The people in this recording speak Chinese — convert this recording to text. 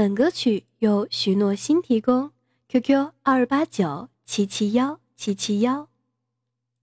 本歌曲由许诺新提供 qq 二八九七七幺七七幺。